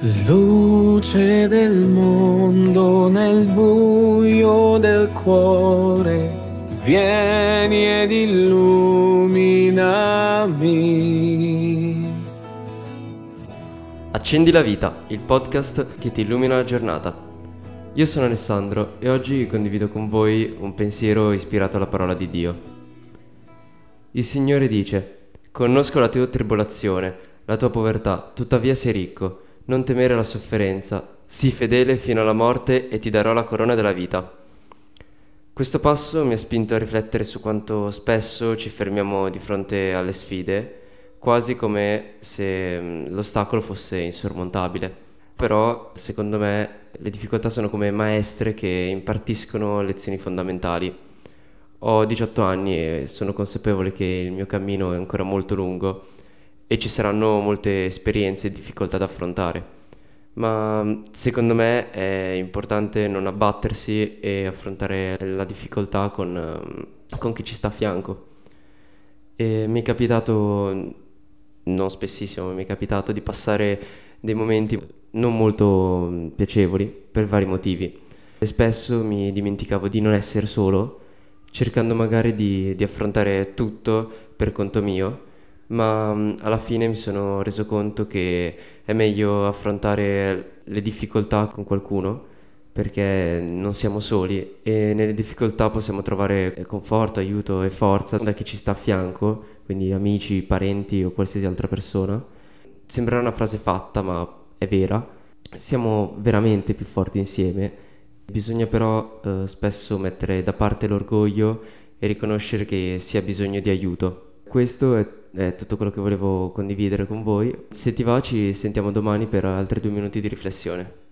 Luce del mondo nel buio del cuore, vieni ed illuminami. Accendi la vita, il podcast che ti illumina la giornata. Io sono Alessandro e oggi condivido con voi un pensiero ispirato alla parola di Dio. Il Signore dice, conosco la tua tribolazione, la tua povertà, tuttavia sei ricco non temere la sofferenza, sii fedele fino alla morte e ti darò la corona della vita. Questo passo mi ha spinto a riflettere su quanto spesso ci fermiamo di fronte alle sfide, quasi come se mm, l'ostacolo fosse insormontabile. Però, secondo me, le difficoltà sono come maestre che impartiscono lezioni fondamentali. Ho 18 anni e sono consapevole che il mio cammino è ancora molto lungo e ci saranno molte esperienze e difficoltà da affrontare. Ma mm, secondo me è importante non abbattersi e affrontare la difficoltà con, mm, con chi ci sta a fianco. E mi è capitato, non spessissimo, mi è capitato di passare dei momenti non molto mm, piacevoli per vari motivi. E spesso mi dimenticavo di non essere solo, cercando magari di, di affrontare tutto per conto mio ma mm, alla fine mi sono reso conto che è meglio affrontare le difficoltà con qualcuno perché non siamo soli e nelle difficoltà possiamo trovare conforto, aiuto e forza da chi ci sta a fianco, quindi amici, parenti o qualsiasi altra persona. Sembrerà una frase fatta, ma è vera. Siamo veramente più forti insieme. Bisogna però eh, spesso mettere da parte l'orgoglio e riconoscere che si ha bisogno di aiuto. Questo è, è, tutto quello che volevo condividere con voi. Se ti va ci sentiamo domani per altri due minuti di riflessione.